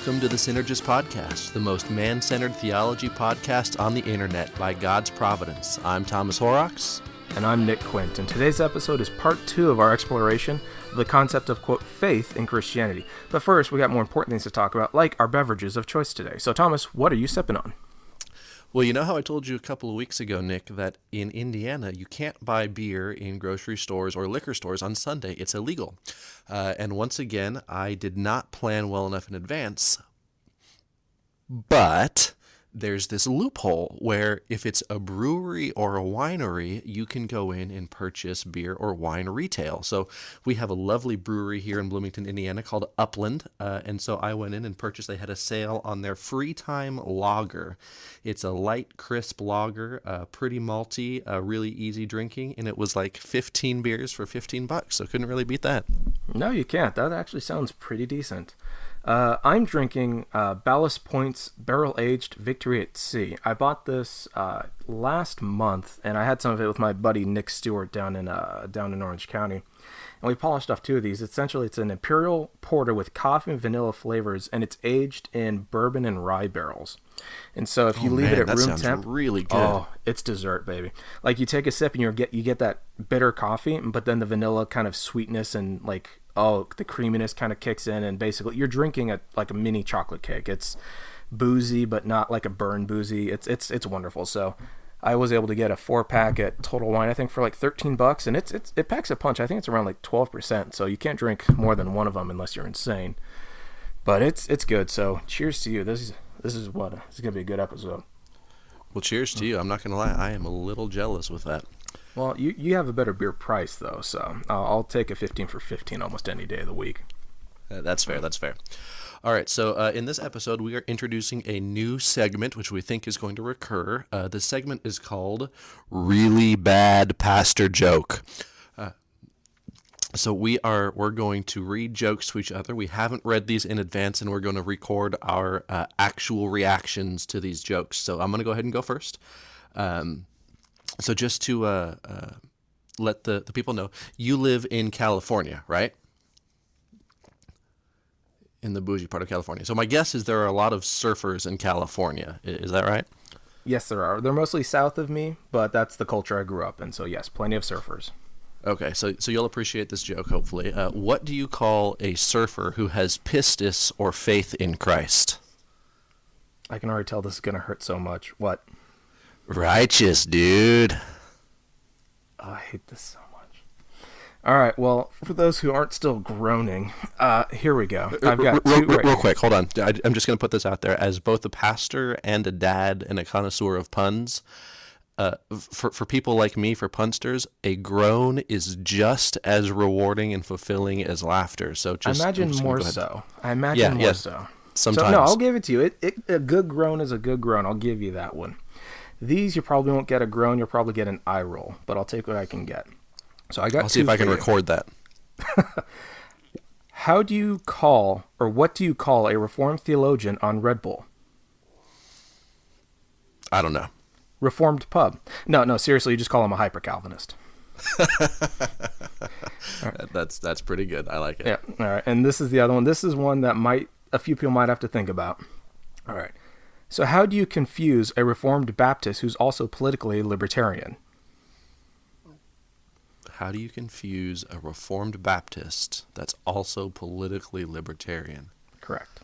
Welcome to the Synergist Podcast, the most man centered theology podcast on the internet by God's providence. I'm Thomas Horrocks. And I'm Nick Quint, and today's episode is part two of our exploration of the concept of, quote, faith in Christianity. But first, we got more important things to talk about, like our beverages of choice today. So, Thomas, what are you sipping on? Well, you know how I told you a couple of weeks ago, Nick, that in Indiana you can't buy beer in grocery stores or liquor stores on Sunday. It's illegal. Uh, and once again, I did not plan well enough in advance. But there's this loophole where if it's a brewery or a winery, you can go in and purchase beer or wine retail. So we have a lovely brewery here in Bloomington, Indiana called Upland. Uh, and so I went in and purchased, they had a sale on their free time lager. It's a light, crisp lager, uh, pretty malty, uh, really easy drinking. And it was like 15 beers for 15 bucks. So couldn't really beat that. No, you can't. That actually sounds pretty decent. Uh, I'm drinking uh, Ballast Point's Barrel Aged Victory at Sea. I bought this uh, last month, and I had some of it with my buddy Nick Stewart down in uh, down in Orange County, and we polished off two of these. Essentially, it's an imperial porter with coffee and vanilla flavors, and it's aged in bourbon and rye barrels. And so, if you Oh, leave man, it at room temp, really good. Oh, it's dessert, baby. Like you take a sip and you get you get that bitter coffee, but then the vanilla kind of sweetness and like oh the creaminess kind of kicks in, and basically you're drinking a like a mini chocolate cake. It's boozy, but not like a burn boozy. It's it's it's wonderful. So. I was able to get a four pack at Total Wine, I think, for like thirteen bucks, and it's it's it packs a punch. I think it's around like twelve percent, so you can't drink more than one of them unless you're insane. But it's it's good. So cheers to you. This is this is what this is gonna be a good episode. Well, cheers to you. I'm not going to lie. I am a little jealous with that. Well, you, you have a better beer price though, so I'll, I'll take a 15 for 15 almost any day of the week. Uh, that's fair. That's fair. All right. So uh, in this episode, we are introducing a new segment, which we think is going to recur. Uh, the segment is called "Really Bad Pastor Joke." Uh, so we are we're going to read jokes to each other. We haven't read these in advance, and we're going to record our uh, actual reactions to these jokes. So I'm going to go ahead and go first. Um, so just to uh, let the, the people know, you live in California, right? In the bougie part of California. So my guess is there are a lot of surfers in California. Is that right? Yes, there are. They're mostly south of me, but that's the culture I grew up in. So yes, plenty of surfers. Okay, so so you'll appreciate this joke hopefully. Uh, what do you call a surfer who has pistis or faith in Christ? I can already tell this is gonna hurt so much. What? Righteous, dude. Oh, I hate this so much. All right. Well, for those who aren't still groaning, uh, here we go. I've got real, real, right real here. quick, hold on. I, I'm just going to put this out there as both a pastor and a dad and a connoisseur of puns. Uh, for for people like me, for punsters, a groan is just as rewarding and fulfilling as laughter. So just I'm imagine just more so. I imagine Yeah, more yeah. so. Sometimes. So no, I'll give it to you. It, it a good groan is a good groan. I'll give you that one. These you probably won't get a groan. You'll probably get an eye roll, but I'll take what I can get. So I got. I'll see if I can you. record that. How do you call, or what do you call a Reformed theologian on Red Bull? I don't know. Reformed pub. No, no, seriously, you just call him a hyper Calvinist. That- That's that's pretty good. I like it. Yeah. All right. And this is the other one. This is one that might a few people might have to think about. All right. So how do you confuse a Reformed Baptist who's also politically libertarian? How do you confuse a Reformed Baptist that's also politically libertarian? Correct.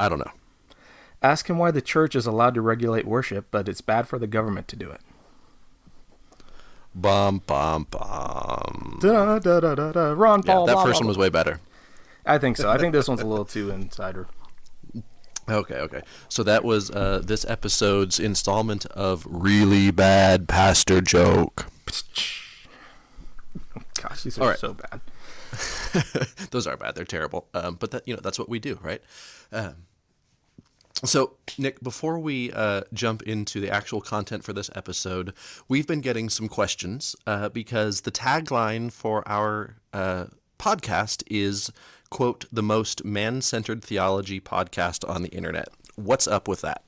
I don't know. Ask him why the church is allowed to regulate worship, but it's bad for the government to do it. Bum bum bum. Da, da, da, da, da. Ron Paul. Yeah, that blah, first blah, one was way better. I think so. I think this one's a little too insider. Okay, okay. So that was uh, this episode's installment of really bad pastor joke. These are All right. so bad. Those are bad. They're terrible. Um, but that you know that's what we do, right? Um, so Nick, before we uh, jump into the actual content for this episode, we've been getting some questions uh, because the tagline for our uh, podcast is quote the most man-centered theology podcast on the internet. What's up with that?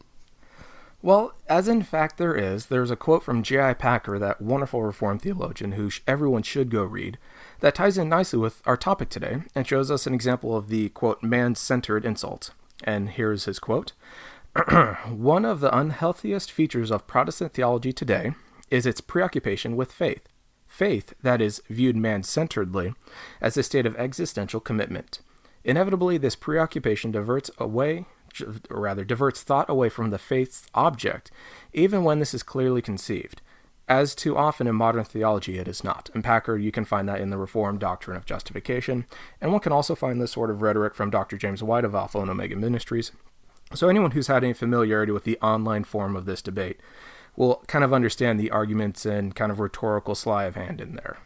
Well, as in fact there is, there's a quote from J.I. Packer, that wonderful Reformed theologian who sh- everyone should go read, That ties in nicely with our topic today and shows us an example of the quote man centered insult. And here's his quote One of the unhealthiest features of Protestant theology today is its preoccupation with faith. Faith, that is, viewed man centeredly, as a state of existential commitment. Inevitably, this preoccupation diverts away, or rather, diverts thought away from the faith's object, even when this is clearly conceived. As too often in modern theology, it is not. In Packer, you can find that in the Reformed doctrine of justification, and one can also find this sort of rhetoric from Dr. James White of Alpha and Omega Ministries. So, anyone who's had any familiarity with the online form of this debate will kind of understand the arguments and kind of rhetorical sleight of hand in there.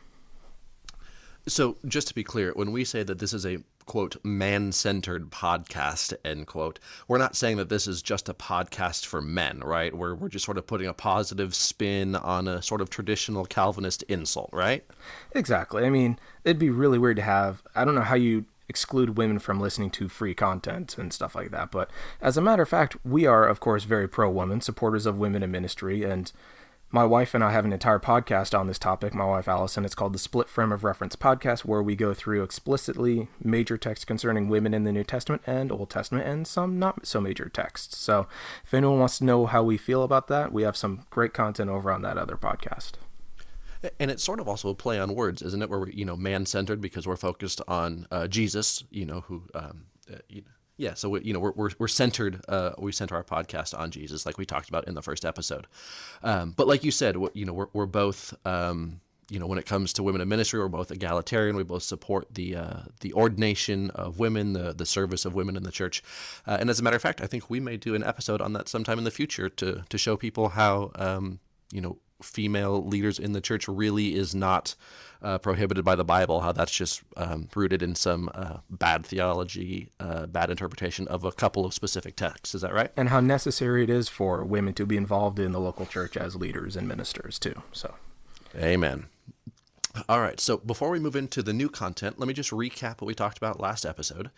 So, just to be clear, when we say that this is a quote man-centered podcast end quote we're not saying that this is just a podcast for men right? We're, we're just sort of putting a positive spin on a sort of traditional calvinist insult right? Exactly. I mean it'd be really weird to have i don't know how you exclude women from listening to free content and stuff like that but as a matter of fact we are of course very pro women, supporters of women in ministry and my wife and I have an entire podcast on this topic, my wife Allison. It's called the Split Frame of Reference Podcast, where we go through explicitly major texts concerning women in the New Testament and Old Testament and some not so major texts. So if anyone wants to know how we feel about that, we have some great content over on that other podcast. And it's sort of also a play on words, isn't it? Where we're, you know, man centered because we're focused on uh, Jesus, you know, who, um, uh, you know, yeah, so we, you know we're, we're, we're centered. Uh, we center our podcast on Jesus, like we talked about in the first episode. Um, but like you said, you know we're, we're both um, you know when it comes to women in ministry, we're both egalitarian. We both support the uh, the ordination of women, the the service of women in the church. Uh, and as a matter of fact, I think we may do an episode on that sometime in the future to to show people how um, you know female leaders in the church really is not uh, prohibited by the Bible, how that's just um, rooted in some uh, bad theology, uh, bad interpretation of a couple of specific texts. Is that right? And how necessary it is for women to be involved in the local church as leaders and ministers, too. So, amen. All right, so before we move into the new content, let me just recap what we talked about last episode.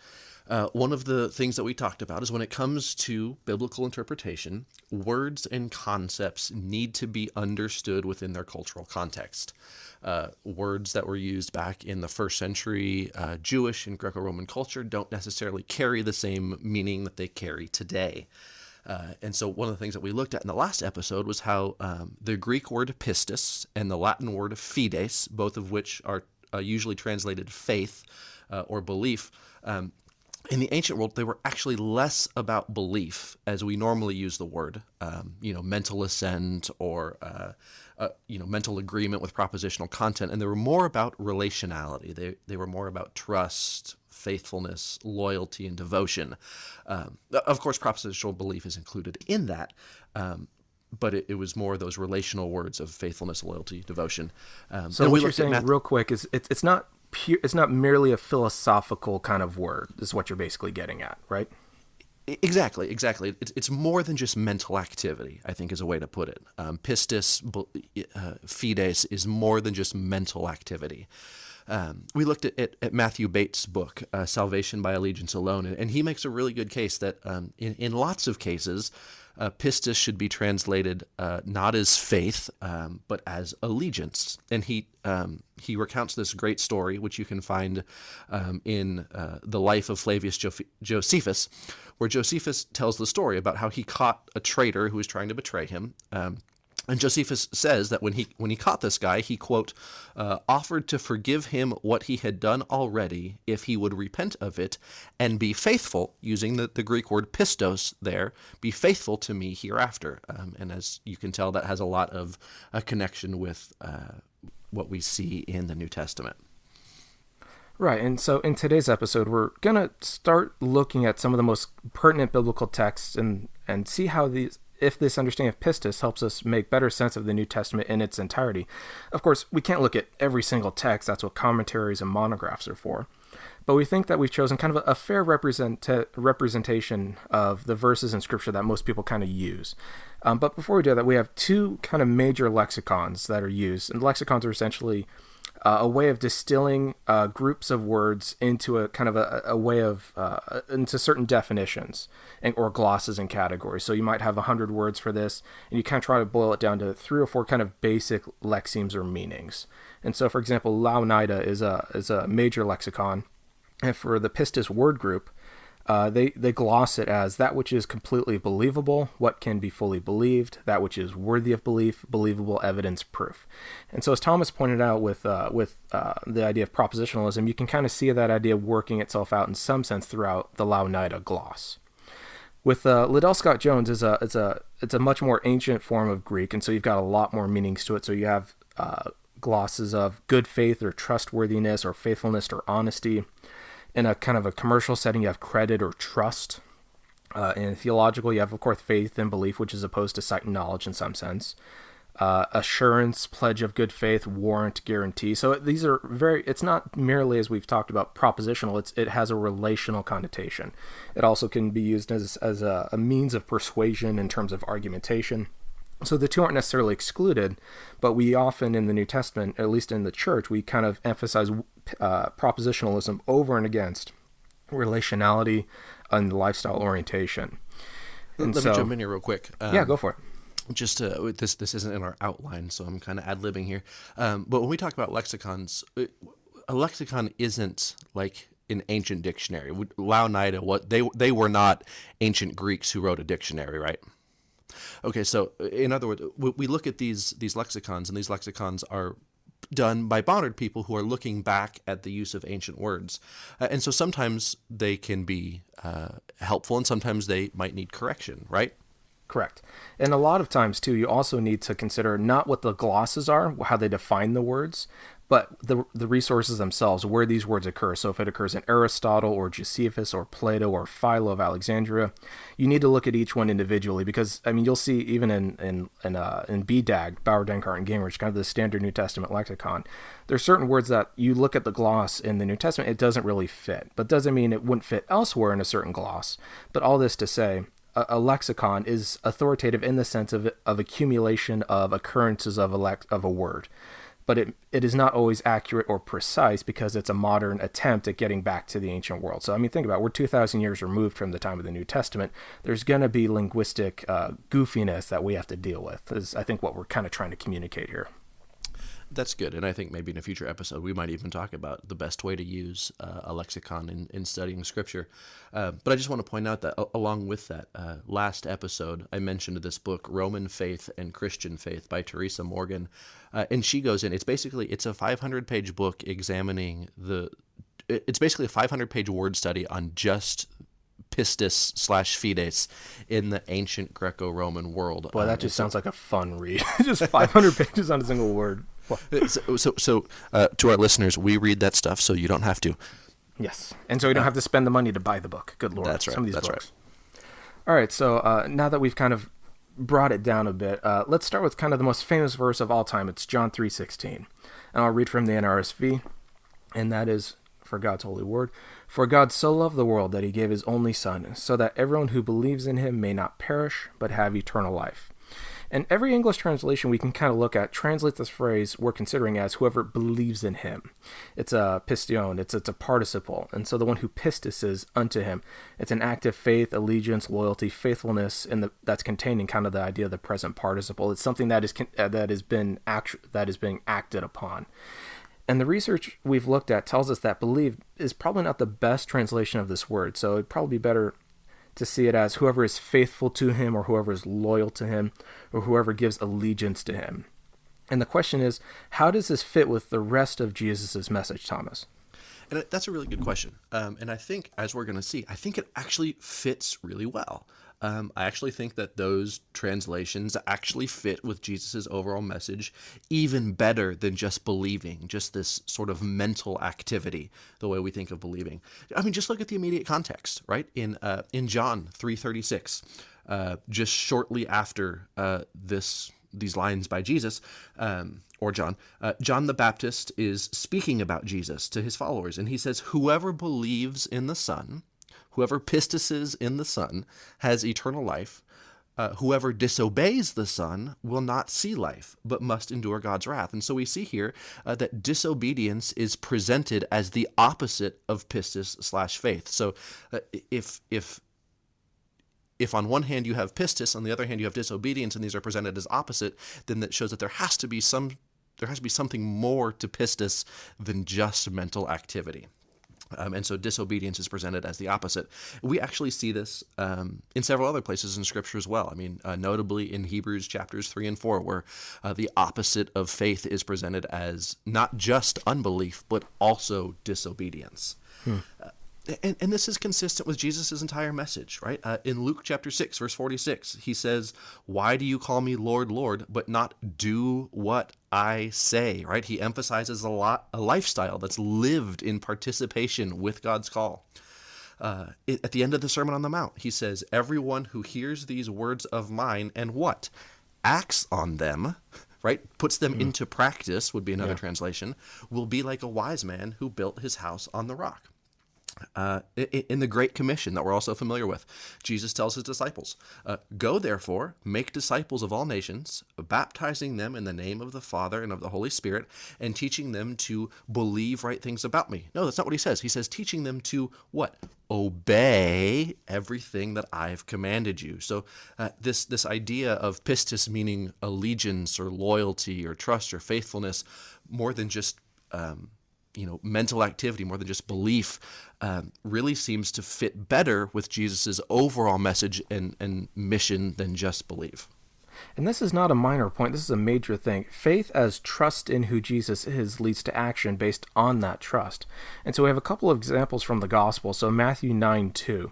Uh, one of the things that we talked about is when it comes to biblical interpretation, words and concepts need to be understood within their cultural context. Uh, words that were used back in the first century uh, Jewish and Greco Roman culture don't necessarily carry the same meaning that they carry today. Uh, and so, one of the things that we looked at in the last episode was how um, the Greek word pistis and the Latin word fides, both of which are uh, usually translated faith uh, or belief, um, in the ancient world, they were actually less about belief as we normally use the word, um, you know, mental assent or, uh, uh, you know, mental agreement with propositional content. And they were more about relationality. They, they were more about trust, faithfulness, loyalty, and devotion. Um, of course, propositional belief is included in that. Um, but it, it, was more those relational words of faithfulness, loyalty, devotion. Um, so what you're saying, Math- real quick, is it's it's not pure it's not merely a philosophical kind of word is what you're basically getting at right? Exactly exactly. It's, it's more than just mental activity i think is a way to put it. Um, pistis uh, fides is more than just mental activity. Um, we looked at, at, at, Matthew Bates' book, uh, Salvation by Allegiance Alone, and, and, he makes a really good case that um, in, in lots of cases, uh, pistis should be translated uh, not as faith, um, but as allegiance. And he um, he recounts this great story, which you can find um, in uh, the life of Flavius Josephus, where Josephus tells the story about how he caught a traitor who was trying to betray him. And Josephus says that when he when he caught this guy, he quote uh, offered to forgive him what he had done already if he would repent of it and be faithful, using the, the Greek word pistos there, be faithful to me hereafter. Um, and as you can tell, that has a lot of a connection with uh, what we see in the New Testament. Right, and so in today's episode, we're gonna start looking at some of the most pertinent biblical texts and and see how these if this understanding of pistis helps us make better sense of the New Testament in its entirety. Of course, we can't look at every single text, that's what commentaries and monographs are for. But we think that we've chosen kind of a, fair represent, representation of the verses in Scripture that most people kind of use. Um, but before we do that, we have two kind of major lexicons that are used. And lexicons are essentially uh, a way of distilling uh, groups of words into a kind of a, a way of uh, into certain definitions and, or glosses and categories. So you might have a hundred words for this, and you kind of try to boil it down to three or four kind of basic lexemes or meanings. And so, for example, Louw-Nida is a is a major lexicon, and for the pistis word group, uh, they they gloss it as that which is completely believable, what can be fully believed, that which is worthy of belief, believable evidence, proof. And so, as Thomas pointed out with uh, with uh, the idea of propositionalism, you can kind of see that idea working itself out in some sense throughout the Louw-Nida gloss. With uh, Liddell Scott Jones is a it's a it's a much more ancient form of Greek, and so you've got a lot more meanings to it. So you have uh, glosses of good faith or trustworthiness or faithfulness or honesty in a kind of a commercial setting, you have credit or trust. Uh, in theological, you have, of course, faith and belief, which is opposed to sight and knowledge in some sense. Uh, assurance, pledge of good faith, warrant, guarantee. So these are very. It's not merely as we've talked about propositional. It's it has a relational connotation. It also can be used as as a, a means of persuasion in terms of argumentation. So the two aren't necessarily excluded, but we often in the New Testament, at least in the church, we kind of emphasize uh, propositionalism over and against relationality and lifestyle orientation. And Let so, me jump in here real quick. Um, yeah, go for it. Just to, this this isn't in our outline, so I'm kind of ad libbing here. Um, but when we talk about lexicons, uh, a lexicon isn't like an ancient dictionary. Louw-Nida, what they they were not ancient Greeks who wrote a dictionary, right? Okay, so in other words, we look at these these lexicons, and these lexicons are done by modern people who are looking back at the use of ancient words. Uh, and so sometimes they can be uh, helpful and sometimes they might need correction, right? Correct. And a lot of times, too, you also need to consider not what the glosses are, how they define the words, but the, the resources themselves, where these words occur. So if it occurs in Aristotle or Josephus or Plato or Philo of Alexandria, you need to look at each one individually because, I mean, you'll see even in, in, in, uh, in BDAG, Bauer, Denkart, and Gingrich, kind of the standard New Testament lexicon, there's certain words that you look at the gloss in the New Testament, it doesn't really fit. But doesn't mean it wouldn't fit elsewhere in a certain gloss. But all this to say, a, lexicon is authoritative in the sense of, of accumulation of occurrences of a, of a word but it, it is not always accurate or precise because it's a modern attempt at getting back to the ancient world. So, I mean, think about it. We're 2,000 years removed from the time of the New Testament. There's going to be linguistic uh, goofiness that we have to deal with, is I think what we're kind of trying to communicate here. That's good, and I think maybe in a future episode we might even talk about the best way to use uh, a lexicon in, in studying scripture. Uh, but I just want to point out that along with that, uh, last episode I mentioned this book, Roman Faith and Christian Faith by Teresa Morgan, uh, and she goes in. It's basically it's a 500 page book examining the. It's basically a 500 page word study on just pistis slash fides in the ancient Greco-Roman world. Boy, that um, just sounds like a fun read. just 500 pages on a single word. So, so, so uh, to our listeners, we read that stuff, so you don't have to. Yes, and so you don't uh, have to spend the money to buy the book. Good lord, that's right. Some of these that's books. Right. All right, so uh, now that we've kind of brought it down a bit, uh, let's start with kind of the most famous verse of all time. It's John three sixteen, and I'll read from the NRSV, and that is for God's holy word. For God so loved the world that he gave his only Son, so that everyone who believes in him may not perish, but have eternal life. And every English translation we can kind of look at translates this phrase we're considering as whoever believes in him. It's a pisteuon, it's, it's a participle. And so the one who pistises unto him, it's an act of faith, allegiance, loyalty, faithfulness, and that's contained in kind of the idea of the present participle. It's something that is uh, that has been act, that is being acted upon. And the research we've looked at tells us that believe is probably not the best translation of this word. So it'd probably be better to see it as whoever is faithful to him or whoever is loyal to him or whoever gives allegiance to him. And the question is, how does this fit with the rest of Jesus' message, Thomas? And that's a really good question. Um, and I think, as we're going to see, I think it actually fits really well. Um, I actually think that those translations actually fit with Jesus' overall message even better than just believing, just this sort of mental activity, the way we think of believing. I mean, just look at the immediate context, right? In uh, in John three thirty six, uh, just shortly after uh, this these lines by Jesus. Um, or John, uh, John the Baptist is speaking about Jesus to his followers, and he says, Whoever believes in the Son, Whoever pistises in the Son has eternal life, uh, whoever disobeys the Son will not see life, but must endure God's wrath. And so we see here uh, that disobedience is presented as the opposite of pistis slash faith. So uh, if if if on one hand you have pistis, on the other hand you have disobedience, and these are presented as opposite, then that shows that there has to be some there has to be something more to pistis than just mental activity. Um, and so disobedience is presented as the opposite. We actually see this um, in several other places in Scripture as well. I mean, uh, notably in Hebrews chapters 3 and 4, where uh, the opposite of faith is presented as not just unbelief, but also disobedience. Hmm. Uh, and, and this is consistent with Jesus' entire message, right? Uh, in Luke chapter 6, verse 46, he says, Why do you call me Lord, Lord, but not do what I say, right? He emphasizes a lot a lifestyle that's lived in participation with God's call. Uh, at the end of the Sermon on the Mount, he says, Everyone who hears these words of mine and what? Acts on them, right? Puts them mm. into practice, would be another yeah. translation, will be like a wise man who built his house on the rock. Uh, in the Great Commission that we're also familiar with, Jesus tells his disciples, uh, Go therefore, make disciples of all nations, baptizing them in the name of the Father and of the Holy Spirit, and teaching them to believe right things about me. No, that's not what he says. He says, teaching them to what? Obey everything that I've commanded you. So, uh, this, this idea of pistis meaning allegiance or loyalty or trust or faithfulness, more than just um, you know mental activity more than just belief um, really seems to fit better with jesus' overall message and, and mission than just belief. and this is not a minor point. This is a major thing. Faith as trust in who jesus is leads to action based on that trust. And so we have a couple of examples from the gospel. So matthew 9 2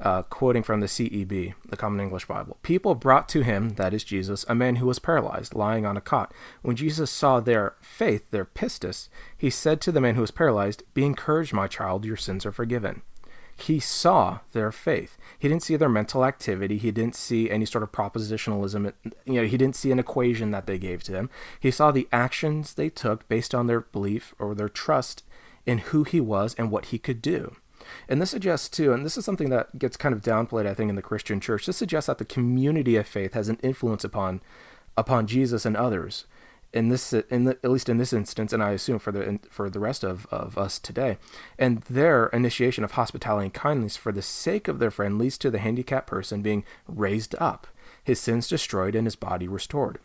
uh, quoting from the CEB, the Common English Bible. People brought to him, that is Jesus, a man who was paralyzed, lying on a cot. When Jesus saw their faith, their pistis, he said to the man who was paralyzed, Be encouraged, my child, your sins are forgiven. He saw their faith. He didn't see their mental activity. He didn't see any sort of propositionalism. You know, he didn't see an equation that they gave to him. He saw the actions they took based on their belief or their trust in who he was and what he could do. And this suggests too, and this is something that gets kind of downplayed, I think, in the Christian church. This suggests that the community of faith has an influence upon upon Jesus and others. In this, in the, at least in this instance, and I assume for the for the rest of, of us today, and their initiation of hospitality and kindness for the sake of their friend leads to the handicapped person being raised up, his sins destroyed, and his body restored.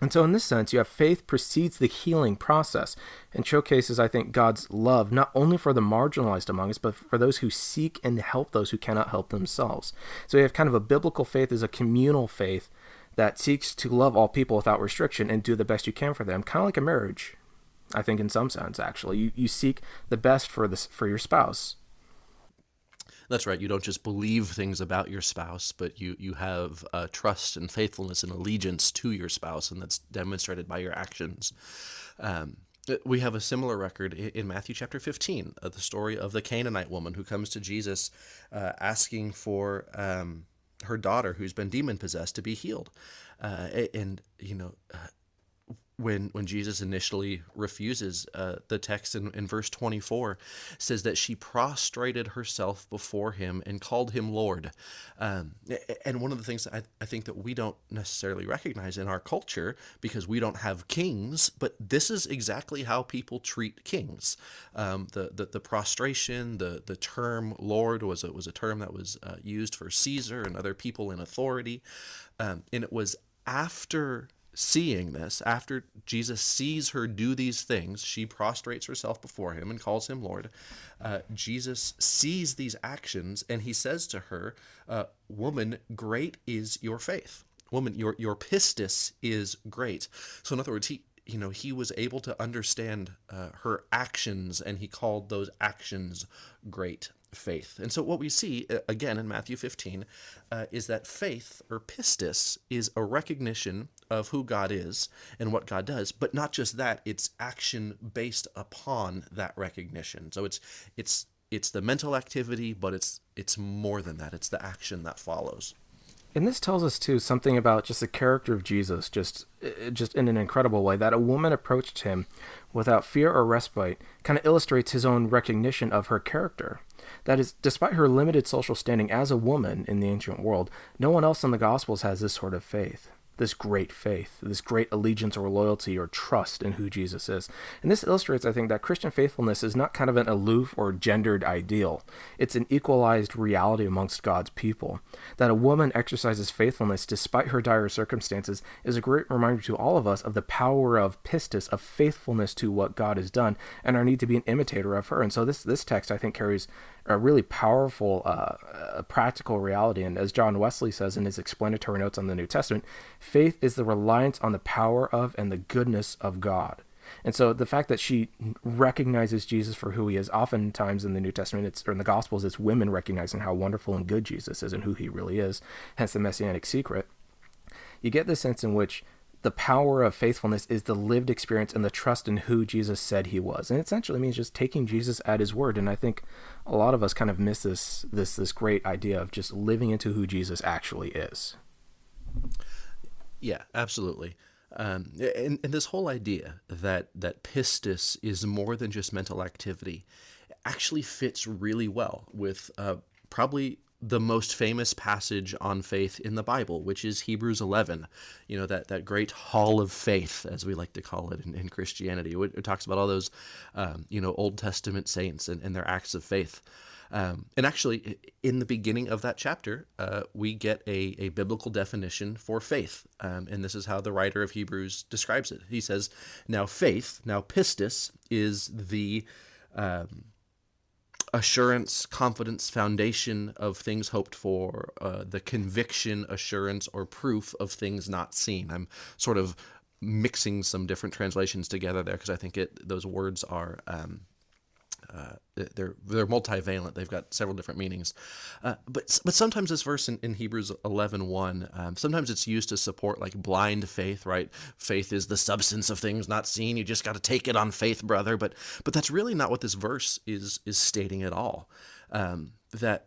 And so, in this sense, you have faith precedes the healing process and showcases, I think, God's love not only for the marginalized among us, but for those who seek and help those who cannot help themselves. So, you have kind of a biblical faith as a communal faith that seeks to love all people without restriction and do the best you can for them, kind of like a marriage. I think, in some sense, actually, you, you seek the best for this for your spouse. That's right. You don't just believe things about your spouse, but you you have uh, trust and faithfulness and allegiance to your spouse, and that's demonstrated by your actions. Um, we have a similar record in Matthew chapter 15, uh, the story of the Canaanite woman who comes to Jesus uh, asking for um, her daughter, who's been demon possessed, to be healed. Uh, and, you know, uh, when when Jesus initially refuses, uh, the text in, in verse 24 says that she prostrated herself before him and called him Lord. Um, and one of the things I, I think that we don't necessarily recognize in our culture because we don't have kings, but this is exactly how people treat kings. Um, the, the the prostration, the the term Lord was a, was a term that was uh, used for Caesar and other people in authority, um, and it was after seeing this, after Jesus sees her do these things, she prostrates herself before him and calls him Lord. Uh, Jesus sees these actions and he says to her, uh, Woman, great is your faith. Woman, your, your pistis is great. So, in other words, he, you know, he was able to understand uh, her actions and he called those actions great faith. And so, what we see uh, again in Matthew 15 uh, is that faith or pistis is a recognition of who God is and what God does, but not just that, it's action based upon that recognition. So it's it's it's the mental activity, but it's it's more than that. It's the action that follows. And this tells us too something about just the character of Jesus, just eh, just in an incredible way. That a woman approached him without fear or respite, kind of illustrates his own recognition of her character. That is, despite her limited social standing as a woman in the ancient world, no one else in the Gospels has this sort of faith this great faith, this great allegiance or loyalty or trust in who Jesus is. And this illustrates, I think, that Christian faithfulness is not kind of an aloof or gendered ideal. It's an equalized reality amongst God's people. That a woman exercises faithfulness despite her dire circumstances is a great reminder to all of us of the power of pistis, of faithfulness to what God has done, and our need to be an imitator of her. And so this this text, I think, carries a really powerful uh, practical reality. And as John Wesley says in his explanatory notes on the New Testament, faith is the reliance on the power of and the goodness of God. And so the fact that she recognizes Jesus for who he is, oftentimes in the New Testament, it's, or in the Gospels, it's women recognizing how wonderful and good Jesus is and who he really is, hence the messianic secret. You get the sense in which the power of faithfulness is the lived experience and the trust in who Jesus said he was. And it essentially means just taking Jesus at his word. And I think a lot of us kind of miss this this this great idea of just living into who Jesus actually is. Yeah, absolutely. Um, and, and this whole idea that that pistis is more than just mental activity actually fits really well with uh, probably the most famous passage on faith in the Bible, which is Hebrews 11. You know, that, that great hall of faith, as we like to call it in, in Christianity. It, talks about all those, um, you know, Old Testament saints and, and their acts of faith. Um, and actually, in the beginning of that chapter, uh, we get a, a biblical definition for faith. Um, and this is how the writer of Hebrews describes it. He says, Now, faith, now pistis, is the. Um, assurance, confidence, foundation of things hoped for, uh, the conviction, assurance, or proof of things not seen. I'm sort of mixing some different translations together there because I think it those words are um, uh, they're they're multivalent. They've got several different meanings. Uh, but but sometimes this verse in, in Hebrews 11, 1, um, sometimes it's used to support like blind faith, right? Faith is the substance of things not seen. You just got to take it on faith, brother. But but that's really not what this verse is is stating at all. Um, that that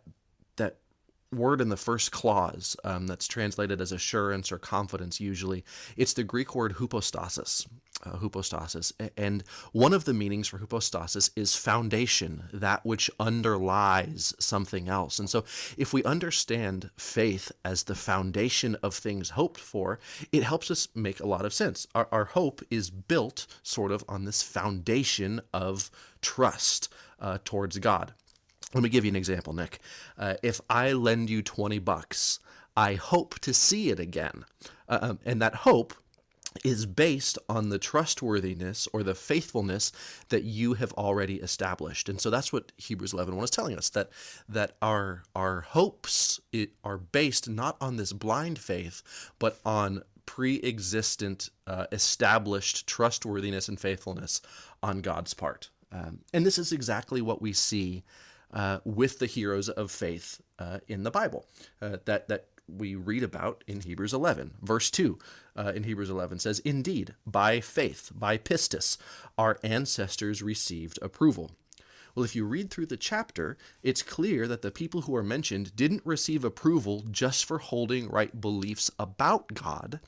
word in the first clause um, that's translated as assurance or confidence usually it's the greek word hypostasis uh, hypostasis. And one of the meanings for hypostasis is foundation that which underlies something else. And so if we understand faith as the foundation of things hoped for it helps us make a lot of sense. Our, our hope is built sort of on this foundation of trust uh, towards god let me give you an example, Nick. Uh, if I lend you 20 bucks, I hope to see it again. Uh, um, and that hope is based on the trustworthiness or the faithfulness that you have already established. And so that's what Hebrews 11 is telling us that that our our hopes are based not on this blind faith, but on pre-existent uh, established trustworthiness and faithfulness on God's part. Um, and this is exactly what we see uh, with the heroes of faith uh, in the Bible uh, that that we read about in Hebrews 11. Verse 2 uh, in Hebrews 11 says, Indeed, by faith, by pistis, our ancestors received approval. Well, if you read through the chapter, it's clear that the people who are mentioned didn't receive approval just for holding right beliefs about God,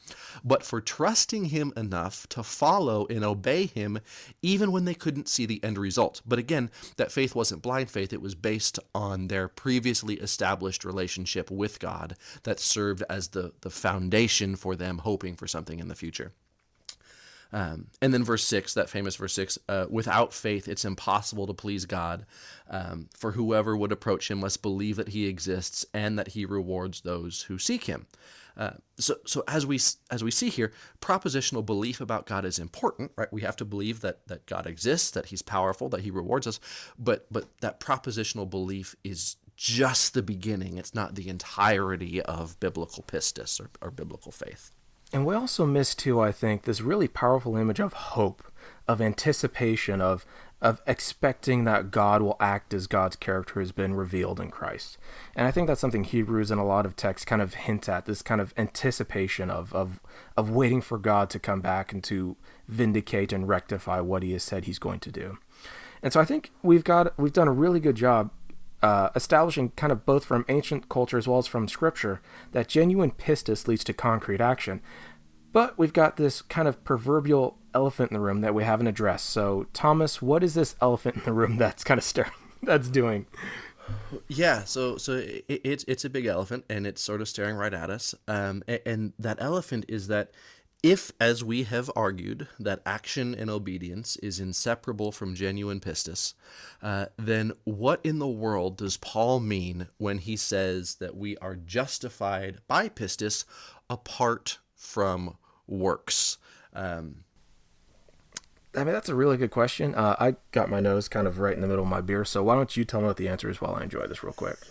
but for trusting Him enough to follow and obey Him even when they couldn't see the end result. But again, that faith wasn't blind faith, it was based on their previously established relationship with God that served as the, the foundation for them hoping for something in the future. Um, and then verse 6, that famous verse 6, uh, without faith it's impossible to please God. Um, for whoever would approach him must believe that he exists and that he rewards those who seek him. Uh, so, so as we as we see here, propositional belief about God is important, right? We have to believe that that God exists, that He's powerful, that He rewards us. But but that propositional belief is just the beginning. It's not the entirety of biblical pistis or, or biblical faith. And we also miss too, I think, this really powerful image of hope, of anticipation, of of expecting that God will act as God's character has been revealed in Christ. And I think that's something Hebrews and a lot of texts kind of hint at, this kind of anticipation of of of waiting for God to come back and to vindicate and rectify what he has said he's going to do. And so I think we've got we've done a really good job uh, establishing kind of both from ancient culture as well as from scripture that genuine pistis leads to concrete action. But we've got this kind of proverbial elephant in the room that we haven't addressed. So, Thomas, what is this elephant in the room that's kind of staring, that's doing? Yeah, so so it, it's it's a big elephant, and it's sort of staring right at us. Um, and, and that elephant is that if, as we have argued, that action and obedience is inseparable from genuine pistis, uh, then what in the world does Paul mean when he says that we are justified by pistis apart from works? Um, I mean, that's a really good question. Uh, I got my nose kind of right in the middle of my beer, so why don't you tell me what the answer is while I enjoy this real quick?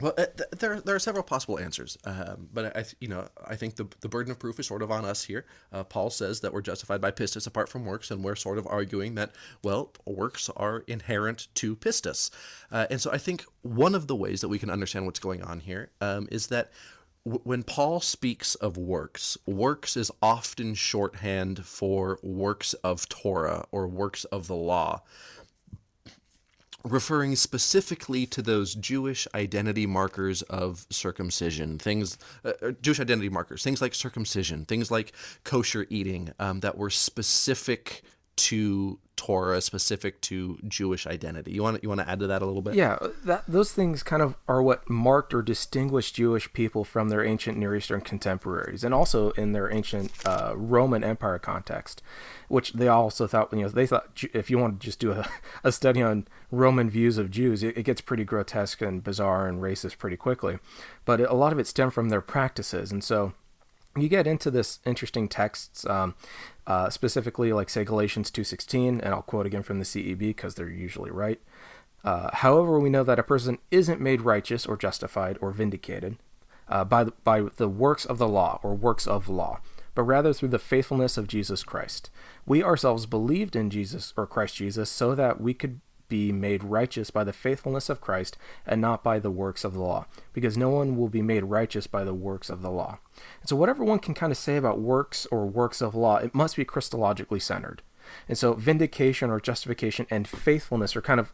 Well, uh, th- there there are several possible answers, um, but I you know I think the the burden of proof is sort of on us here. Uh, Paul says that we're justified by pistis apart from works, and we're sort of arguing that well works are inherent to pistis, uh, and so I think one of the ways that we can understand what's going on here um, is that when Paul speaks of works, works is often shorthand for works of Torah or works of the law, referring specifically to those Jewish identity markers of circumcision, things, uh, uh, Jewish identity markers, things like circumcision, things like kosher eating um, that were specific to Torah specific to Jewish identity. You want you want to add to that a little bit? Yeah, that those things kind of are what marked or distinguished Jewish people from their ancient Near Eastern contemporaries, and also in their ancient uh, Roman Empire context, which they also thought you know they thought if you want to just do a, a study on Roman views of Jews, it, it gets pretty grotesque and bizarre and racist pretty quickly, but a lot of it stemmed from their practices, and so you get into this interesting texts um, uh, specifically like say galatians 2.16 and i'll quote again from the ceb because they're usually right. Uh, however we know that a person isn't made righteous or justified or vindicated uh, by, the, by the works of the law or works of law but rather through the faithfulness of jesus christ. We ourselves believed in jesus or christ jesus so that we could be made righteous by the faithfulness of Christ and not by the works of the law, because no one will be made righteous by the works of the law. And so, whatever one can kind of say about works or works of law, it must be Christologically centered. And so, vindication or justification and faithfulness are kind of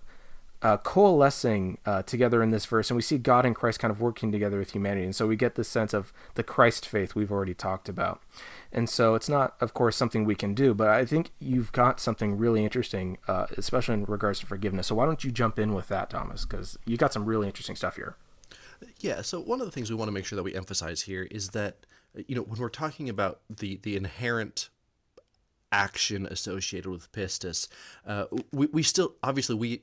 uh, coalescing uh, together in this verse, and we see God and Christ kind of working together with humanity. And so we get this sense of the Christ faith we've already talked about. And so it's not, of course, something we can do, but I think you've got something really interesting, uh, especially in regards to forgiveness. So why don't you jump in with that, Thomas? Because you got some really interesting stuff here. Yeah. So one of the things we want to make sure that we emphasize here is that you know when we're talking about the the inherent action associated with pistis, uh, we we still obviously we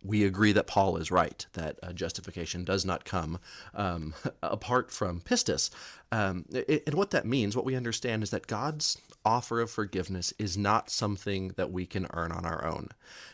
we agree that Paul is right, that uh, justification does not come um, apart from pistis. Um, and what that means, what we understand, is that God's offer of forgiveness is not something that we can earn on our own.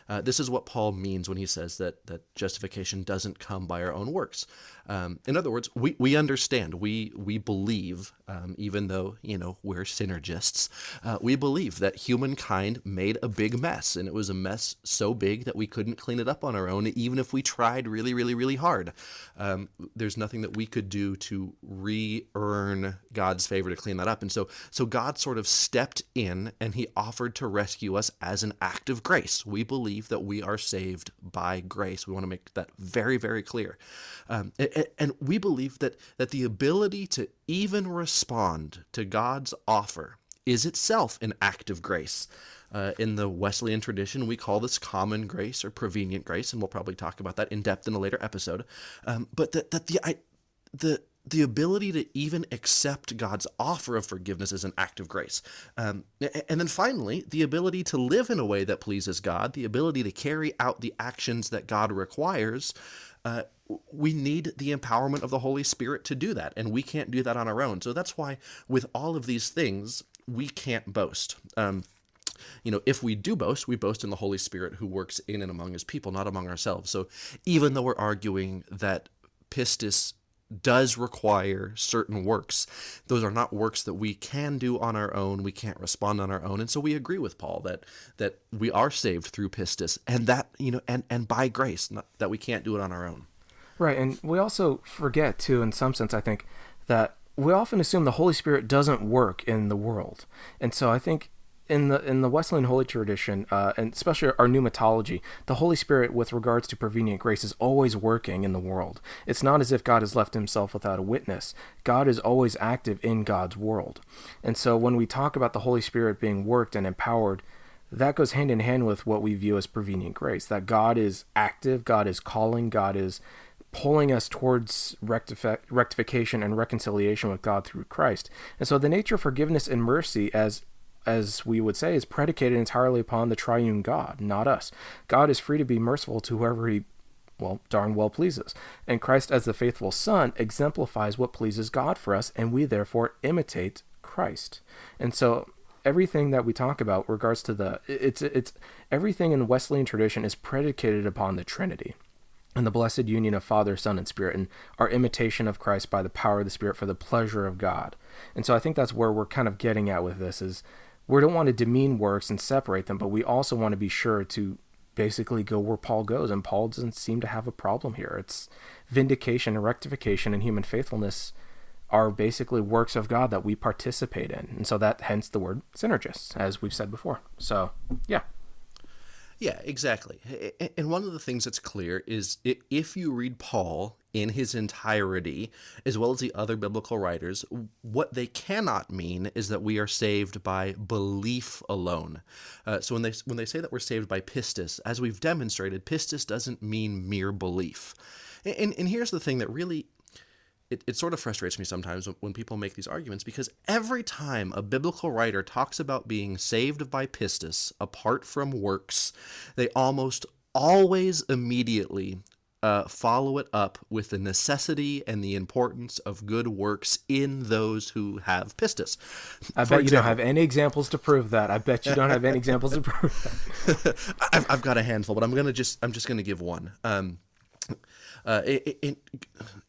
Uh, this is what Paul means when he says that, that justification doesn't come by our own works. Um, in other words, we, we understand, we, we believe, um, even though, you know, we're synergists, uh, we believe that humankind made a big mess, and it was a mess so big that we couldn't clean it up on our own, even if we tried really, really, really hard. Um, there's nothing that we could do to re-earn God's favor to clean that up. And so, so God sort of stepped in and he offered to rescue us as an act of grace. We believe that we are saved by grace. We want to make that very, very clear. Um, and we believe that that the ability to even respond to God's offer is itself an act of grace. Uh, in the Wesleyan tradition, we call this common grace or prevenient grace, and we'll probably talk about that in depth in a later episode. Um, but that that the I, the the ability to even accept God's offer of forgiveness is an act of grace. Um, and then finally, the ability to live in a way that pleases God, the ability to carry out the actions that God requires, uh, we need the empowerment of the Holy Spirit to do that, and we can't do that on our own. So that's why, with all of these things, we can't boast. Um, you know, if we do boast, we boast in the Holy Spirit who works in and among his people, not among ourselves. So even though we're arguing that pistis does require certain works. Those are not works that we can do on our own. We can't respond on our own. And so we agree with Paul that that we are saved through pistis and that, you know, and and by grace, not, that we can't do it on our own. Right, and we also forget too, in some sense, I think that we often assume the Holy Spirit doesn't work in the world, and so I think in the in the Wesleyan Holy tradition, uh, and especially our pneumatology, the Holy Spirit, with regards to prevenient grace, is always working in the world. It's not as if God has left Himself without a witness. God is always active in God's world, and so when we talk about the Holy Spirit being worked and empowered, that goes hand in hand with what we view as prevenient grace. That God is active, God is calling, God is pulling us towards rectifi- rectification and reconciliation with God through Christ. And so the nature of forgiveness and mercy as as we would say, is predicated entirely upon the triune God, not us. God is free to be merciful to whoever he, well, darn well pleases. And Christ, as the faithful Son, exemplifies what pleases God for us, and we therefore imitate Christ. And so everything that we talk about regards to the it's it's everything in Wesleyan tradition is predicated upon the Trinity and the blessed union of Father, Son, and Spirit, and our imitation of Christ by the power of the Spirit for the pleasure of God. And so I think that's where we're kind of getting at with this is we don't want to demean works and separate them, but we also want to be sure to basically go where Paul goes, and Paul doesn't seem to have a problem here. It's vindication and rectification and human faithfulness are basically works of God that we participate in. And so that hence the word synergist, as we've said before. So yeah. Yeah, exactly. And one of the things that's clear is if you read Paul in his entirety, as well as the other biblical writers, what they cannot mean is that we are saved by belief alone. Uh, so when they when they say that we're saved by pistis, as we've demonstrated, pistis doesn't mean mere belief. And, and here's the thing that really it, it sort of frustrates me sometimes when, people make these arguments because every time a biblical writer talks about being saved by pistis apart from works, they almost always immediately uh, follow it up with the necessity and the importance of good works in those who have pistis. I For bet you don't have any examples to prove that. I bet you don't have any examples to prove that. I've, I've, got a handful, but I'm gonna just I'm just gonna give one. Um, uh, it,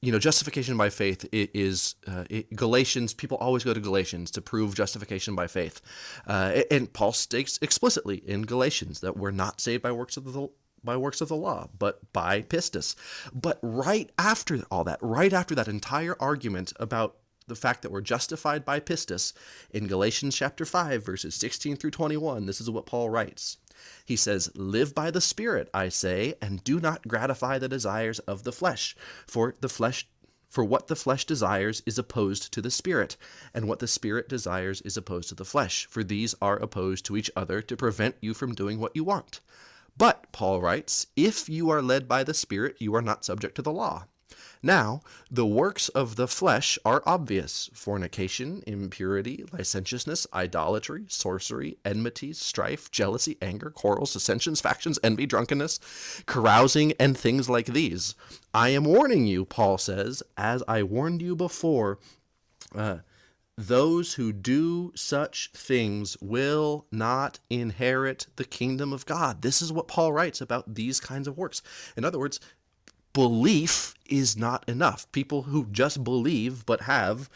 you know, justification by faith is uh, it, Galatians. People always go to Galatians to prove justification by faith, uh, and Paul states explicitly in Galatians that we're not saved by works of the by works of the law, but by pistis. But right after all that, right after that entire argument about the fact that we're justified by pistis, in Galatians chapter 5, verses 16 through 21, this is what Paul writes. He says, Live by the Spirit, I say, and do not gratify the desires of the flesh, for the flesh for what the flesh desires is opposed to the spirit, and what the spirit desires is opposed to the flesh, for these are opposed to each other to prevent you from doing what you want. But, Paul writes, if you are led by the Spirit, you are not subject to the law. Now, the works of the flesh are obvious fornication, impurity, licentiousness, idolatry, sorcery, enmity, strife, jealousy, anger, quarrels, dissensions, factions, envy, drunkenness, carousing, and things like these. I am warning you, Paul says, as I warned you before. Uh, those who do such things will not inherit the kingdom of God. This is what Paul writes about these kinds of works. In other words, belief is not enough. People who just believe but have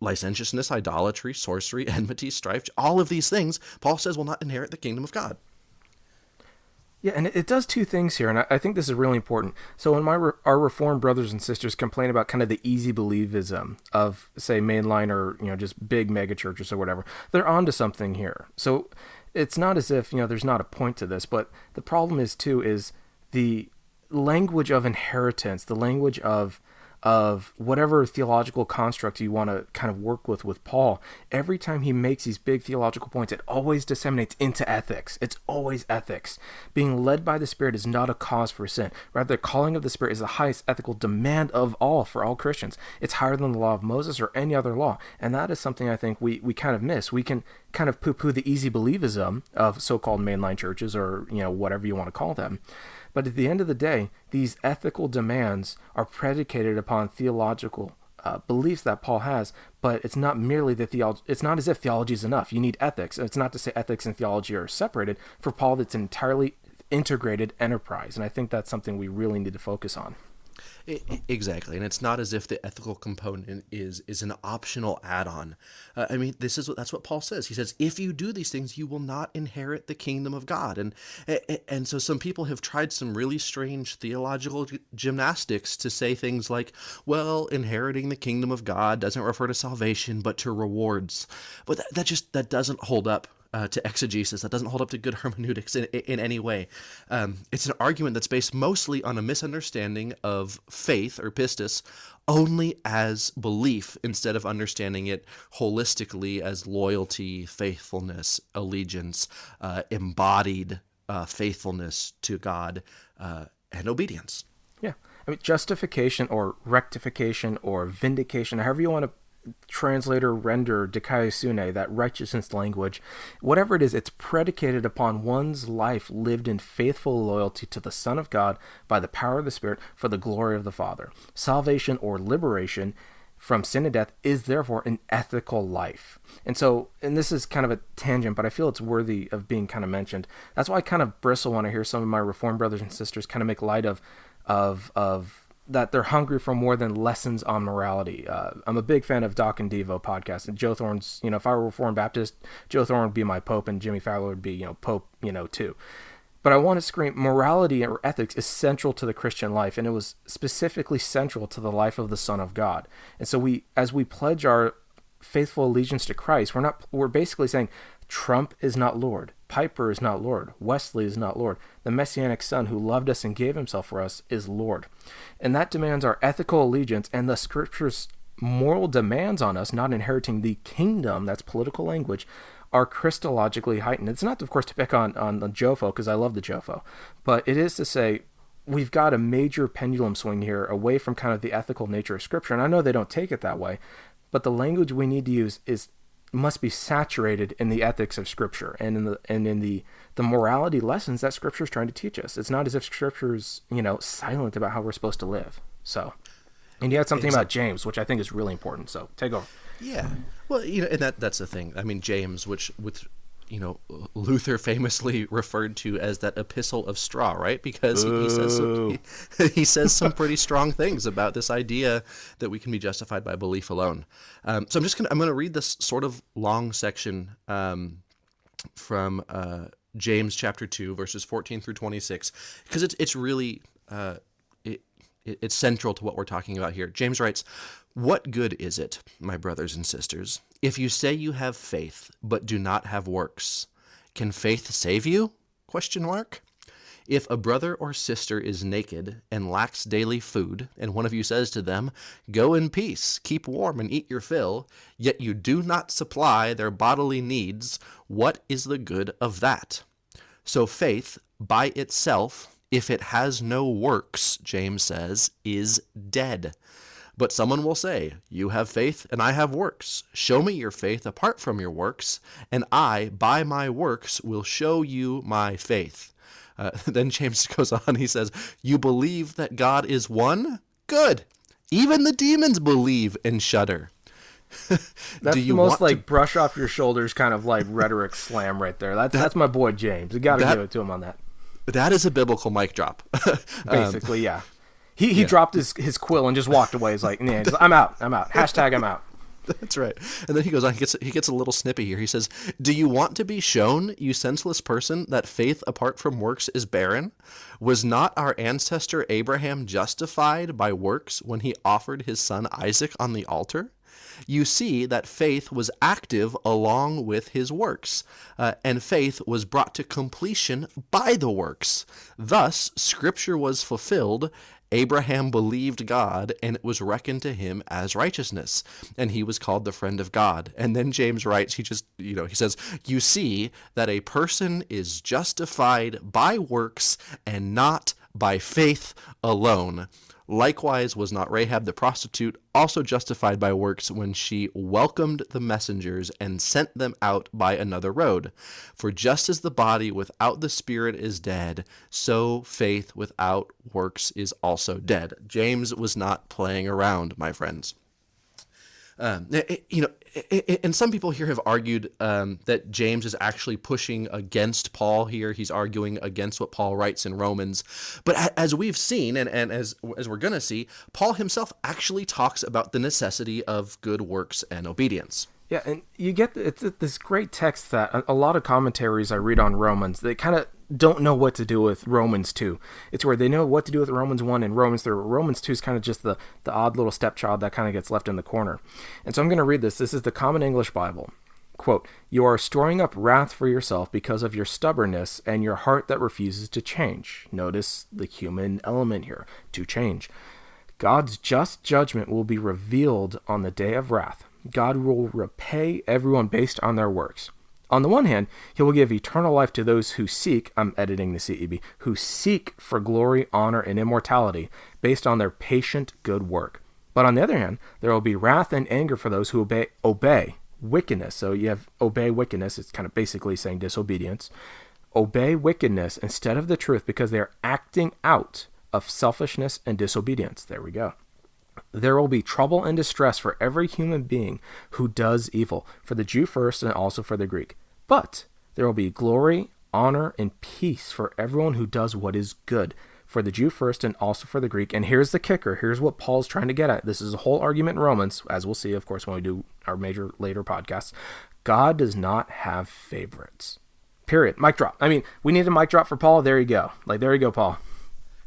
licentiousness, idolatry, sorcery, enmity, strife, all of these things, Paul says will not inherit the kingdom of God. Yeah, and it does two things here, and I think this is really important. So, when my our Reformed brothers and sisters complain about kind of the easy believism of, say, mainline or you know just big mega churches or whatever, they're onto something here. So, it's not as if you know there's not a point to this, but the problem is too is the language of inheritance, the language of of whatever theological construct you want to kind of work with with Paul, every time he makes these big theological points, it always disseminates into ethics. It's always ethics. Being led by the Spirit is not a cause for sin. Rather, the calling of the Spirit is the highest ethical demand of all for all Christians. It's higher than the law of Moses or any other law. And that is something I think we, we kind of miss. We can kind of poo poo the easy believism of so called mainline churches or, you know, whatever you want to call them. But at the end of the day, these ethical demands are predicated upon theological uh, beliefs that Paul has, but it's not merely the theology. It's not as if theology is enough. You need ethics. It's not to say ethics and theology are separated. For Paul, it's an entirely integrated enterprise, and I think that's something we really need to focus on. I- I- Exactly, and it's not as if the ethical component is is an optional add-on. Uh, I mean, this is what that's what Paul says. He says, "If you do these things, you will not inherit the kingdom of God." And and so some people have tried some really strange theological gymnastics to say things like, "Well, inheriting the kingdom of God doesn't refer to salvation, but to rewards." But that, that just that doesn't hold up uh, to exegesis. That doesn't hold up to good hermeneutics in, in any way. Um, it's an argument that's based mostly on a misunderstanding of faith or pistis only as belief instead of understanding it holistically as loyalty, faithfulness, allegiance, uh, embodied uh, faithfulness to God, uh, and obedience. Yeah. I mean, justification or rectification or vindication, however you want to translate or render dikaiosune, that righteousness language, whatever it is, it's predicated upon one's life lived in faithful loyalty to the Son of God by the power of the Spirit for the glory of the Father. Salvation or liberation from sin and death is therefore an ethical life. And so, and this is kind of a tangent, but I feel it's worthy of being kind of mentioned. That's why I kind of bristle when I hear some of my Reformed brothers and sisters kind of make light of, of, of that they're hungry for more than lessons on morality. Uh, I'm a big fan of Doc and Devo podcast, and Joe Thorn's. You know, if I were Reformed Baptist, Joe Thorn would be my Pope, and Jimmy Fowler would be, you know, Pope, you know, too. But I want to scream morality or ethics is central to the Christian life, and it was specifically central to the life of the Son of God. And so we, as we pledge our faithful allegiance to Christ, we're not we're basically saying Trump is not Lord, Piper is not Lord, Wesley is not Lord. The messianic son who loved us and gave himself for us is Lord. And that demands our ethical allegiance and the scripture's moral demands on us not inheriting the kingdom, that's political language, are Christologically heightened. It's not, of course, to pick on, on the Jofo, because I love the Jofo, but it is to say we've got a major pendulum swing here away from kind of the ethical nature of Scripture. And I know they don't take it that way, but the language we need to use is must be saturated in the ethics of Scripture and in the and in the the morality lessons that Scripture is trying to teach us. It's not as if Scripture is you know silent about how we're supposed to live. So, and you had something about James, which I think is really important. So take over. Yeah. Well, you know, and that that's the thing. I mean, James, which with you know Luther famously referred to as that epistle of straw, right? Because he, he says some, he, he, says some pretty strong things about this idea that we can be justified by belief alone. Um, so I'm just gonna I'm gonna read this sort of long section um, from uh, James chapter two, verses 14 through 26, because it's it's really uh, it, it, it's central to what we're talking about here. James writes. What good is it, my brothers and sisters, if you say you have faith but do not have works? Can faith save you? Question mark. If a brother or sister is naked and lacks daily food, and one of you says to them, Go in peace, keep warm, and eat your fill, yet you do not supply their bodily needs, what is the good of that? So faith, by itself, if it has no works, James says, is dead. But someone will say, You have faith, and I have works. Show me your faith apart from your works, and I, by my works, will show you my faith. Uh, then James goes on, he says, You believe that God is one? Good. Even the demons believe and shudder. that's the most like to... brush off your shoulders kind of like rhetoric slam right there. That's that, that's my boy James. You got to give it to him on that. That is a biblical mic drop. Basically, um, yeah. He he yeah. dropped his, his quill and just walked away. He's like, nah, I'm out. I'm out. Hashtag I'm out. That's right. And then he goes on. He gets he gets a little snippy here. He says, "Do you want to be shown, you senseless person, that faith apart from works is barren? Was not our ancestor Abraham justified by works when he offered his son Isaac on the altar?" you see that faith was active along with his works, uh, and faith was brought to completion by the works. Thus, Scripture was fulfilled Abraham believed God, and it was reckoned to him as righteousness, and he was called the friend of God. And then James writes, he just, you know, he says, You see that a person is justified by works and not by faith alone. Likewise, was not Rahab the prostitute also justified by works when she welcomed the messengers and sent them out by another road? For just as the body without the spirit is dead, so faith without works is also dead. James was not playing around, my friends. Um, it, you know, it, and some people here have argued um, that James is actually pushing against Paul here. He's arguing against what Paul writes in Romans. But as we've seen, and, and as as we're going to see, Paul himself actually talks about the necessity of good works and obedience. Yeah, and you get it's this great text that a lot of commentaries I read on Romans they kind of don't know what to do with Romans 2. It's where they know what to do with Romans 1 and Romans 3. Romans 2 is kind of just the, the odd little stepchild that kind of gets left in the corner. And so I'm going to read this. This is the Common English Bible. Quote, You are storing up wrath for yourself because of your stubbornness and your heart that refuses to change. Notice the human element here to change. God's just judgment will be revealed on the day of wrath God will repay everyone based on their works. On the one hand, he will give eternal life to those who seek, I'm editing the CEB, who seek for glory, honor, and immortality based on their patient good work. But on the other hand, there will be wrath and anger for those who obey, obey wickedness. So you have obey wickedness, it's kind of basically saying disobedience. Obey wickedness instead of the truth because they are acting out of selfishness and disobedience. There we go. There will be trouble and distress for every human being who does evil, for the Jew first and also for the Greek. But there will be glory, honor, and peace for everyone who does what is good, for the Jew first and also for the Greek. And here's the kicker here's what Paul's trying to get at. This is a whole argument in Romans, as we'll see, of course, when we do our major later podcasts. God does not have favorites. Period. Mic drop. I mean, we need a mic drop for Paul. There you go. Like, there you go, Paul.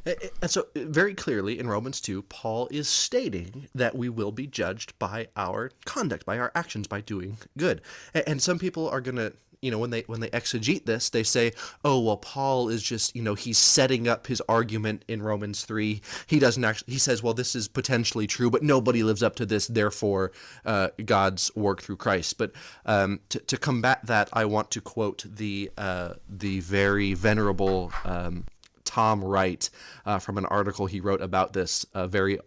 And so, very clearly in Romans 2, Paul is stating that we will be judged by our conduct, by our actions, by doing good. And some people are going to, you know, when they when they exegete this, they say, "Oh, well, Paul is just, you know, he's setting up his argument in Romans 3. He doesn't actually he says, "Well, this is potentially true, but nobody lives up to this, therefore uh, God's work through Christ." But um, to, to combat that, I want to quote the uh, the very venerable um, Tom Wright uh, from an article he wrote about this uh, very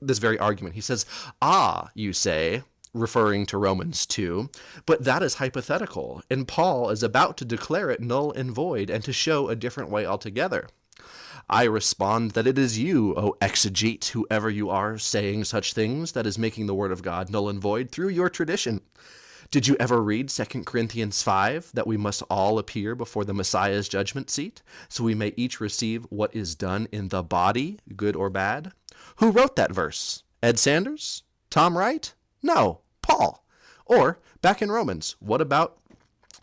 this very argument. He says, "Ah, you say." Referring to Romans 2, but that is hypothetical, and Paul is about to declare it null and void and to show a different way altogether. I respond that it is you, O exegete, whoever you are, saying such things that is making the word of God null and void through your tradition. Did you ever read 2 Corinthians 5 that we must all appear before the Messiah's judgment seat, so we may each receive what is done in the body, good or bad? Who wrote that verse? Ed Sanders? Tom Wright? No, Paul. Or, back in Romans, what about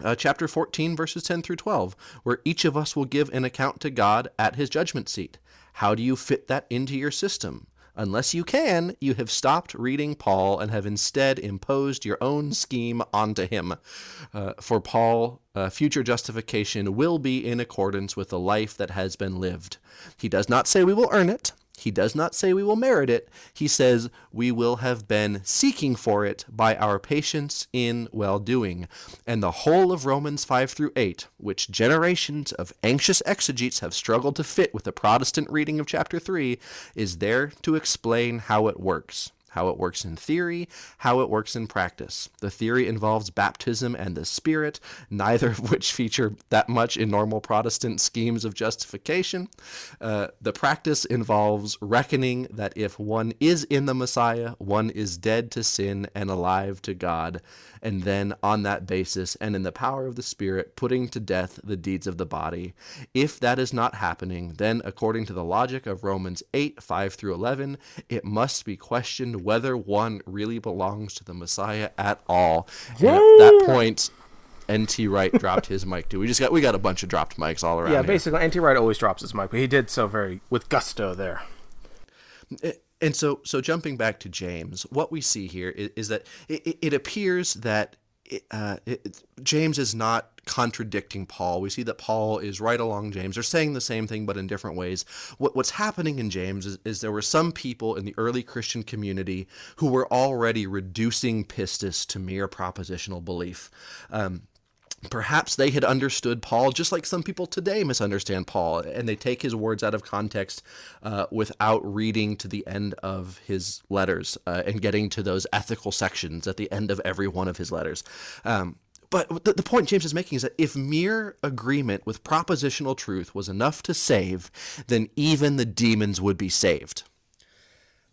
uh, chapter 14, verses 10 through 12, where each of us will give an account to God at his judgment seat? How do you fit that into your system? Unless you can, you have stopped reading Paul and have instead imposed your own scheme onto him. Uh, for Paul, uh, future justification will be in accordance with the life that has been lived. He does not say we will earn it. He does not say we will merit it. He says we will have been seeking for it by our patience in well doing. And the whole of Romans 5 through 8, which generations of anxious exegetes have struggled to fit with the Protestant reading of chapter 3, is there to explain how it works how it works in theory, how it works in practice. The theory involves baptism and the Spirit, neither of which feature that much in normal Protestant schemes of justification. Uh, the practice involves reckoning that if one is in the Messiah, one is dead to sin and alive to God and then on that basis and in the power of the Spirit, putting to death the deeds of the body. If that is not happening, then according to the logic of Romans 8 5 through 11, it must be questioned whether one really belongs to the Messiah at all. And at that point, NT Wright dropped his mic too. We just got we got a bunch of dropped mics all around. Yeah, here. basically, NT Wright always drops his mic, but he did so very with gusto there. Eh, and so, so jumping back to James, what we see here is, is that it, it, appears that it, uh, James is not contradicting Paul. We see that Paul is right along James. They're saying the same thing, but in different ways. What, what's happening in James is, is, there were some people in the early Christian community who were already reducing pistis to mere propositional belief. Um, Perhaps they had understood Paul just like some people today misunderstand Paul, and they take his words out of context uh, without reading to the end of his letters uh, and getting to those ethical sections at the end of every one of his letters. Um, but the, the point James is making is that if mere agreement with propositional truth was enough to save, then even the demons would be saved.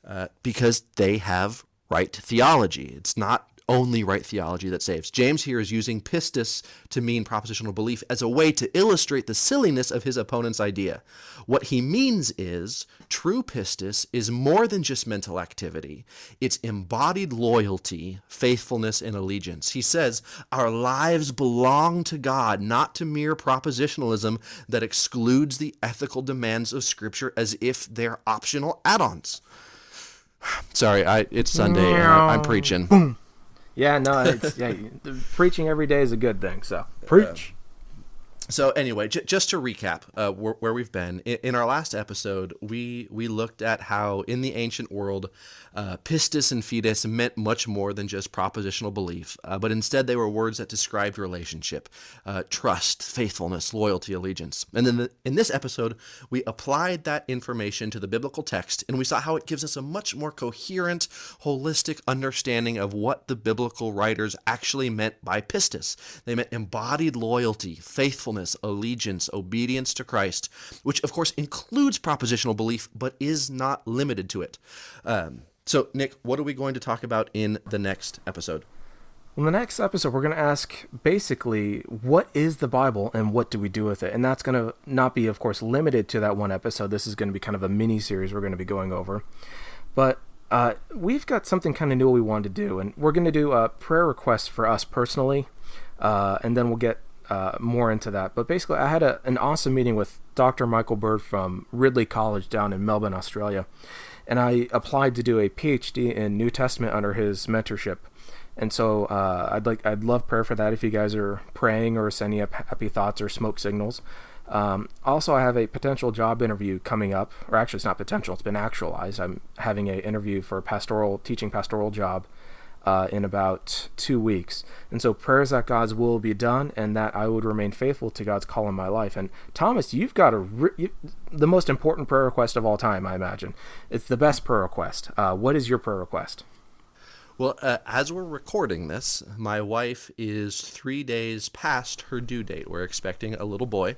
Uh, because they have right theology. It's not only right theology that saves. James here is using pistis to mean propositional belief as a way to illustrate the silliness of his opponent's idea. What he means is true pistis is more than just mental activity, it's embodied loyalty, faithfulness, and allegiance. He says, Our lives belong to God, not to mere propositionalism that excludes the ethical demands of Scripture as if they're optional add ons. Sorry, I, it's Sunday. I'm preaching. Yeah, no, it's yeah, preaching every day is a good thing. So preach. So anyway, j- just to recap uh, where, where, we've been in, in, our last episode, we we looked at how in the ancient world, uh, pistis and fides meant much more than just propositional belief, uh, but instead they were words that described relationship, uh, trust, faithfulness, loyalty, allegiance. And then the, in this episode, we applied that information to the biblical text, and we saw how it gives us a much more coherent, holistic understanding of what the biblical writers actually meant by pistis. They meant embodied loyalty, faithfulness faithfulness, allegiance, obedience to Christ, which of course includes propositional belief, but is not limited to it. Um, so, Nick, what are we going to talk about in the next episode? In the next episode, we're going to ask basically what is the Bible and what do we do with it? And that's going to not be, of course, limited to that one episode. This is going to be kind of a mini series we're going to be going over. But uh, we've got something kind of new we wanted to do, and we're going to do a prayer request for us personally, uh, and then we'll get uh, more into that. But basically, I had a, an awesome meeting with Dr. Michael Bird from Ridley College down in Melbourne, Australia. And I applied to do a PhD in New Testament under his mentorship. And so uh, I'd like I'd love prayer for that if you guys are praying or sending up happy thoughts or smoke signals. Um, also, I have a potential job interview coming up, or actually, it's not potential; it's been actualized. I'm having an interview for a pastoral teaching pastoral job uh, in about two weeks. And so prayers that God's will be done and that I would remain faithful to God's call in my life. And Thomas, you've got a re- you, the most important prayer request of all time, I imagine. It's the best prayer request. Uh, what is your prayer request? Well, uh, as we're recording this, my wife is three days past her due date. We're expecting a little boy.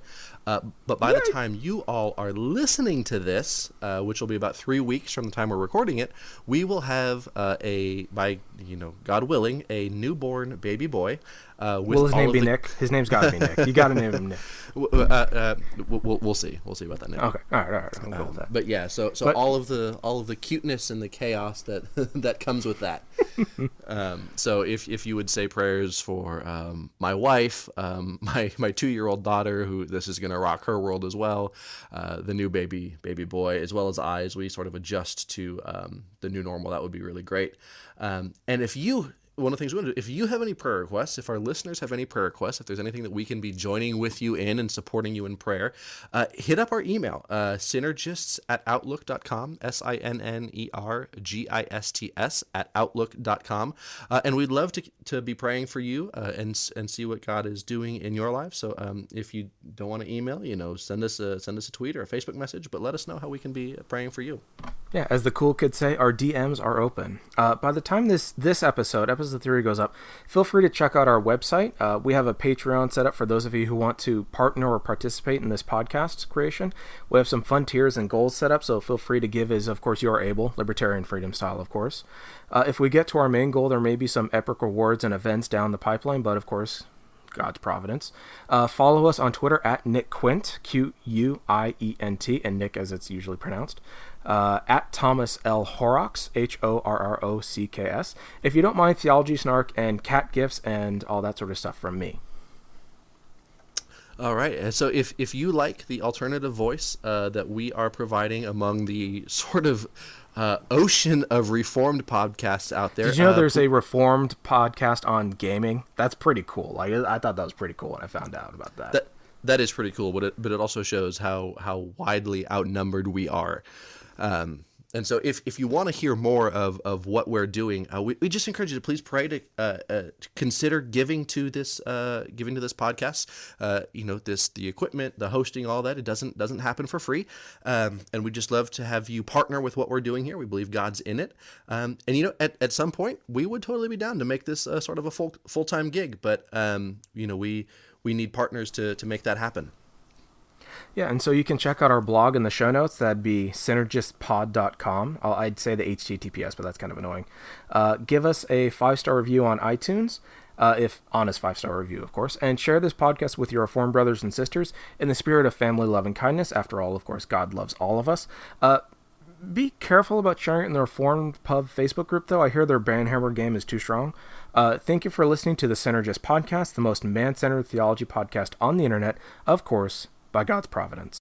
Uh, but by Yay. the time you all are listening to this, uh, which will be about three weeks from the time we're recording it, we will have uh, a, by you know, God willing, a newborn baby boy. Uh, will his name be the... Nick? His name's got to be Nick. You got to name him Nick. Uh, uh, we'll, we'll see. We'll see about that. Nick. Okay. All right. All right. I'm cool with that. But yeah. So so but... all of the all of the cuteness and the chaos that that comes with that. um, so if if you would say prayers for um, my wife, um, my my two year old daughter, who this is going to rock her world as well, uh, the new baby baby boy, as well as I, as we sort of adjust to um, the new normal, that would be really great. Um, and if you one of the things we want to do, if you have any prayer requests, if our listeners have any prayer requests, if there's anything that we can be joining with you in and supporting you in prayer, uh, hit up our email, uh, synergists at outlook.com, S I N N E R G I S T S at outlook.com. Uh, and we'd love to, to be praying for you uh, and, and see what God is doing in your life. So um, if you don't want to email, you know, send us a, send us a tweet or a Facebook message, but let us know how we can be praying for you. Yeah, as the cool kids say, our DMs are open. Uh, by the time this this episode, episode three goes up, feel free to check out our website. Uh, we have a Patreon set up for those of you who want to partner or participate in this podcast creation. We have some fun tiers and goals set up, so feel free to give as, of course, you are able, libertarian freedom style, of course. Uh, if we get to our main goal, there may be some epic rewards and events down the pipeline, but of course, God's providence. Uh, follow us on Twitter at Nick Quient, Q U I E N T, and Nick as it's usually pronounced uh, at Thomas L. Horrocks, H O R R O C K S. If you don't mind theology snark and cat gifts and all that sort of stuff from me. All right. So if, if you like the alternative voice uh, that we are providing among the sort of uh, ocean of reformed podcasts out there. Did you know uh, there's a reformed podcast on gaming? That's pretty cool. Like I thought that was pretty cool when I found out about that. That, that is pretty cool, but it, but it also shows how how widely outnumbered we are. Um, and so if, if you want to hear more of, of what we're doing, uh, we, we just encourage you to please pray to, uh, uh, to consider giving to this uh, giving to this podcast. Uh, you know this the equipment, the hosting, all that. It doesn't doesn't happen for free, um, and we just love to have you partner with what we're doing here. We believe God's in it, um, and you know at, at some point we would totally be down to make this sort of a full full time gig. But um, you know we we need partners to to make that happen. Yeah, and so you can check out our blog in the show notes. That'd be synergistpod.com. I'll, I'd say the HTTPS, but that's kind of annoying. Uh, give us a five star review on iTunes. Uh, if honest five star review, of course, and share this podcast with your Reformed brothers and sisters in the spirit of family love and kindness. After all, of course, God loves all of us. Uh, be careful about sharing it in the Reformed Pub Facebook group, though. I hear their Banhammer game is too strong. Uh, thank you for listening to the Synergist Podcast, the most man centered theology podcast on the internet, of course, by God's providence.